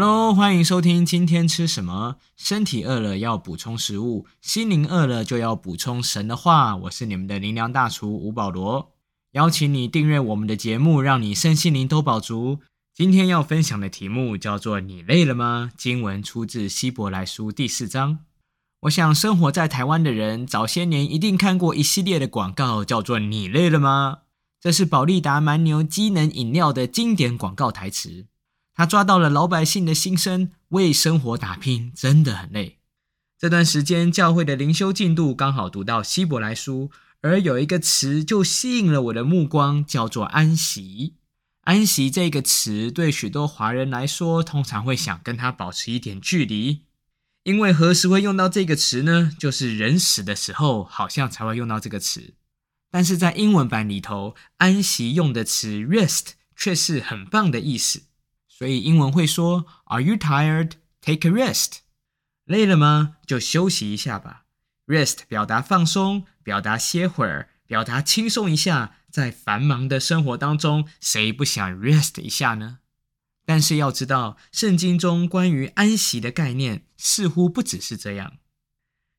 Hello，欢迎收听今天吃什么？身体饿了要补充食物，心灵饿了就要补充神的话。我是你们的灵粮大厨吴保罗，邀请你订阅我们的节目，让你身心灵都饱足。今天要分享的题目叫做“你累了吗？”经文出自希伯来书第四章。我想生活在台湾的人，早些年一定看过一系列的广告，叫做“你累了吗？”这是宝利达蛮牛机能饮料的经典广告台词。他抓到了老百姓的心声，为生活打拼真的很累。这段时间教会的灵修进度刚好读到希伯来书，而有一个词就吸引了我的目光，叫做安息。安息这个词对许多华人来说，通常会想跟他保持一点距离，因为何时会用到这个词呢？就是人死的时候，好像才会用到这个词。但是在英文版里头，安息用的词 rest 却是很棒的意思。所以英文会说：“Are you tired? Take a rest。”累了吗？就休息一下吧。Rest 表达放松，表达歇会儿，表达轻松一下。在繁忙的生活当中，谁不想 rest 一下呢？但是要知道，圣经中关于安息的概念似乎不只是这样。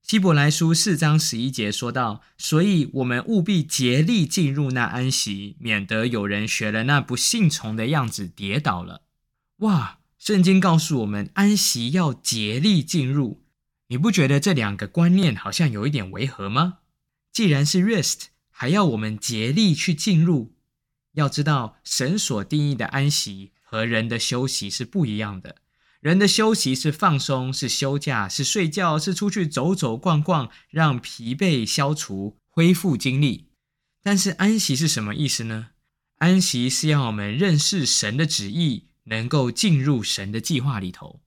希伯来书四章十一节说到：“所以我们务必竭力进入那安息，免得有人学了那不信从的样子跌倒了。”哇！圣经告诉我们，安息要竭力进入。你不觉得这两个观念好像有一点违和吗？既然是 rest，还要我们竭力去进入。要知道，神所定义的安息和人的休息是不一样的。人的休息是放松，是休假，是睡觉，是出去走走逛逛，让疲惫消除，恢复精力。但是安息是什么意思呢？安息是要我们认识神的旨意。能够进入神的计划里头，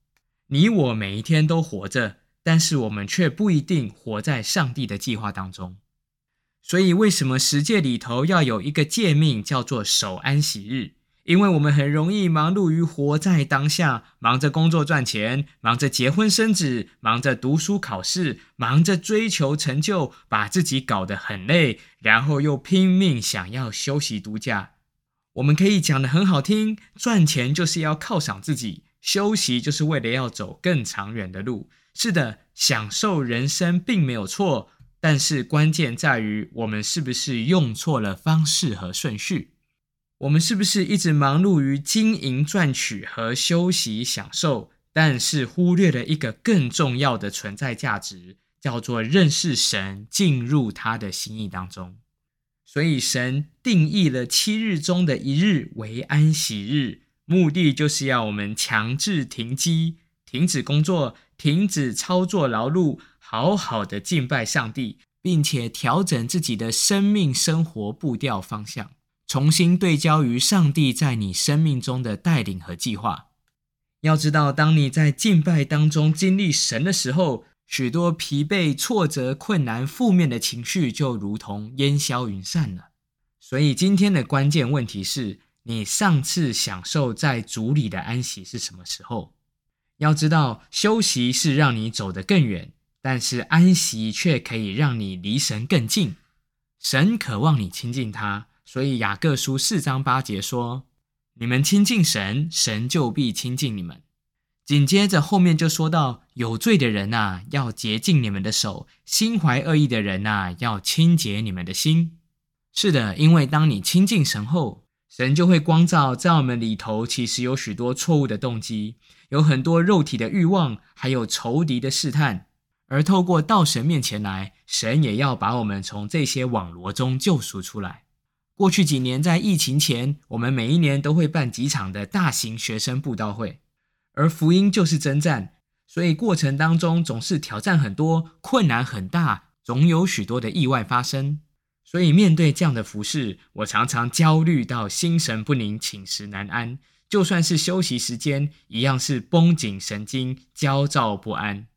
你我每一天都活着，但是我们却不一定活在上帝的计划当中。所以，为什么十诫里头要有一个诫命叫做守安息日？因为我们很容易忙碌于活在当下，忙着工作赚钱，忙着结婚生子，忙着读书考试，忙着追求成就，把自己搞得很累，然后又拼命想要休息度假。我们可以讲的很好听，赚钱就是要犒赏自己，休息就是为了要走更长远的路。是的，享受人生并没有错，但是关键在于我们是不是用错了方式和顺序。我们是不是一直忙碌于经营赚取和休息享受，但是忽略了一个更重要的存在价值，叫做认识神，进入他的心意当中。所以，神定义了七日中的一日为安息日，目的就是要我们强制停机、停止工作、停止操作劳碌，好好的敬拜上帝，并且调整自己的生命生活步调方向，重新对焦于上帝在你生命中的带领和计划。要知道，当你在敬拜当中经历神的时候，许多疲惫、挫折、困难、负面的情绪就如同烟消云散了。所以今天的关键问题是你上次享受在主里的安息是什么时候？要知道，休息是让你走得更远，但是安息却可以让你离神更近。神渴望你亲近他，所以雅各书四章八节说：“你们亲近神，神就必亲近你们。”紧接着后面就说到，有罪的人呐，要洁净你们的手；心怀恶意的人呐，要清洁你们的心。是的，因为当你亲近神后，神就会光照在我们里头。其实有许多错误的动机，有很多肉体的欲望，还有仇敌的试探。而透过到神面前来，神也要把我们从这些网罗中救赎出来。过去几年在疫情前，我们每一年都会办几场的大型学生布道会。而福音就是征战，所以过程当中总是挑战很多，困难很大，总有许多的意外发生。所以面对这样的服饰，我常常焦虑到心神不宁、寝食难安。就算是休息时间，一样是绷紧神经、焦躁不安。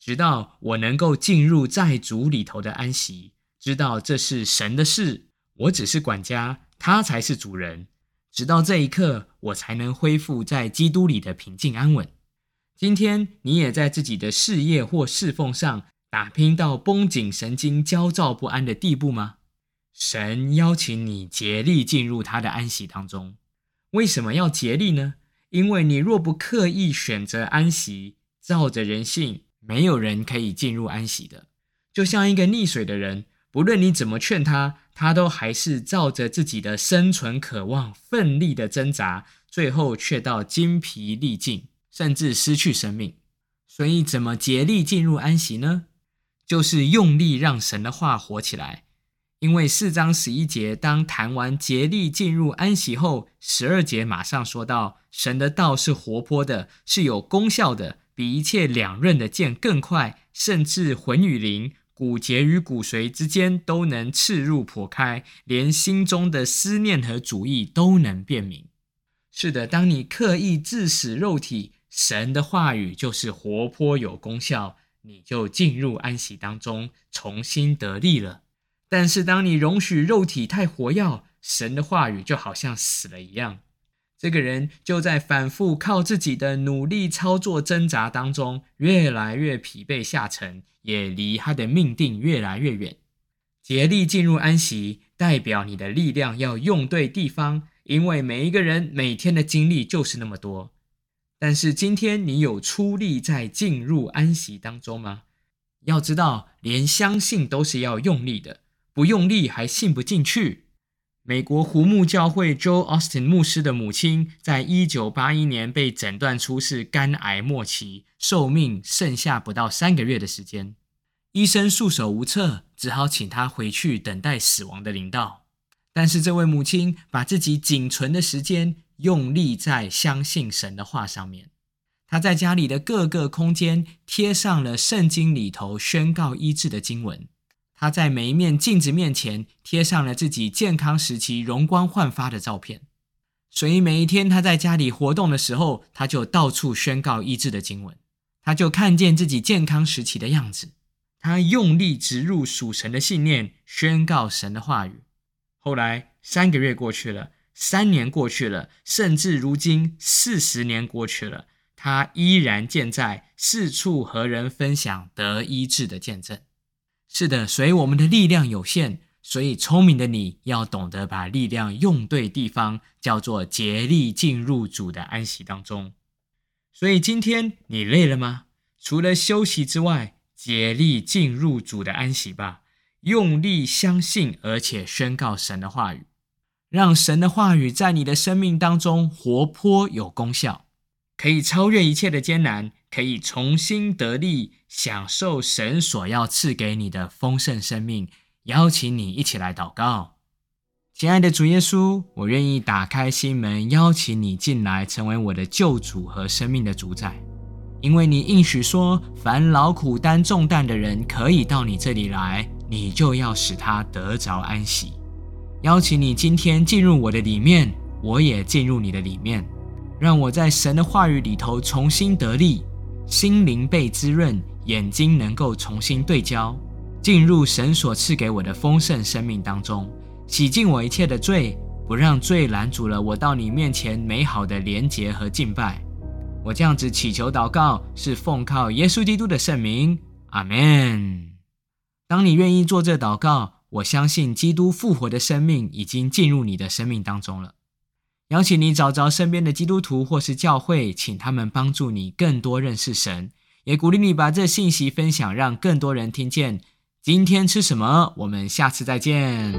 直到我能够进入在主里头的安息，知道这是神的事，我只是管家，他才是主人。直到这一刻，我才能恢复在基督里的平静安稳。今天，你也在自己的事业或侍奉上打拼到绷紧神经、焦躁不安的地步吗？神邀请你竭力进入他的安息当中。为什么要竭力呢？因为你若不刻意选择安息，照着人性，没有人可以进入安息的。就像一个溺水的人，不论你怎么劝他，他都还是照着自己的生存渴望奋力的挣扎，最后却到精疲力尽，甚至失去生命。所以，怎么竭力进入安息呢？就是用力让神的话活起来。因为四章十一节，当谈完竭力进入安息后，十二节马上说到，神的道是活泼的，是有功效的，比一切两刃的剑更快，甚至魂与灵、骨节与骨髓之间都能刺入破开，连心中的思念和主意都能辨明。是的，当你刻意致死肉体。神的话语就是活泼有功效，你就进入安息当中，重新得力了。但是当你容许肉体太活跃，神的话语就好像死了一样。这个人就在反复靠自己的努力操作挣扎当中，越来越疲惫下沉，也离他的命定越来越远。竭力进入安息，代表你的力量要用对地方，因为每一个人每天的精力就是那么多。但是今天你有出力在进入安息当中吗？要知道，连相信都是要用力的，不用力还信不进去。美国胡木教会 Joe Austin 牧师的母亲，在一九八一年被诊断出是肝癌末期，寿命剩下不到三个月的时间，医生束手无策，只好请他回去等待死亡的临到。但是这位母亲把自己仅存的时间。用力在相信神的话上面，他在家里的各个空间贴上了圣经里头宣告医治的经文。他在每一面镜子面前贴上了自己健康时期容光焕发的照片。所以每一天他在家里活动的时候，他就到处宣告医治的经文。他就看见自己健康时期的样子。他用力植入属神的信念，宣告神的话语。后来三个月过去了。三年过去了，甚至如今四十年过去了，他依然健在，四处和人分享得医治的见证。是的，所以我们的力量有限，所以聪明的你要懂得把力量用对地方，叫做竭力进入主的安息当中。所以今天你累了吗？除了休息之外，竭力进入主的安息吧，用力相信，而且宣告神的话语。让神的话语在你的生命当中活泼有功效，可以超越一切的艰难，可以重新得力，享受神所要赐给你的丰盛生命。邀请你一起来祷告，亲爱的主耶稣，我愿意打开心门，邀请你进来，成为我的救主和生命的主宰。因为你应许说，凡劳苦担重担的人，可以到你这里来，你就要使他得着安息。邀请你今天进入我的里面，我也进入你的里面，让我在神的话语里头重新得力，心灵被滋润，眼睛能够重新对焦，进入神所赐给我的丰盛生命当中，洗净我一切的罪，不让罪拦阻了我到你面前美好的连结和敬拜。我这样子祈求祷告，是奉靠耶稣基督的圣名，阿门。当你愿意做这祷告。我相信基督复活的生命已经进入你的生命当中了。邀请你找着身边的基督徒或是教会，请他们帮助你更多认识神，也鼓励你把这信息分享，让更多人听见。今天吃什么？我们下次再见。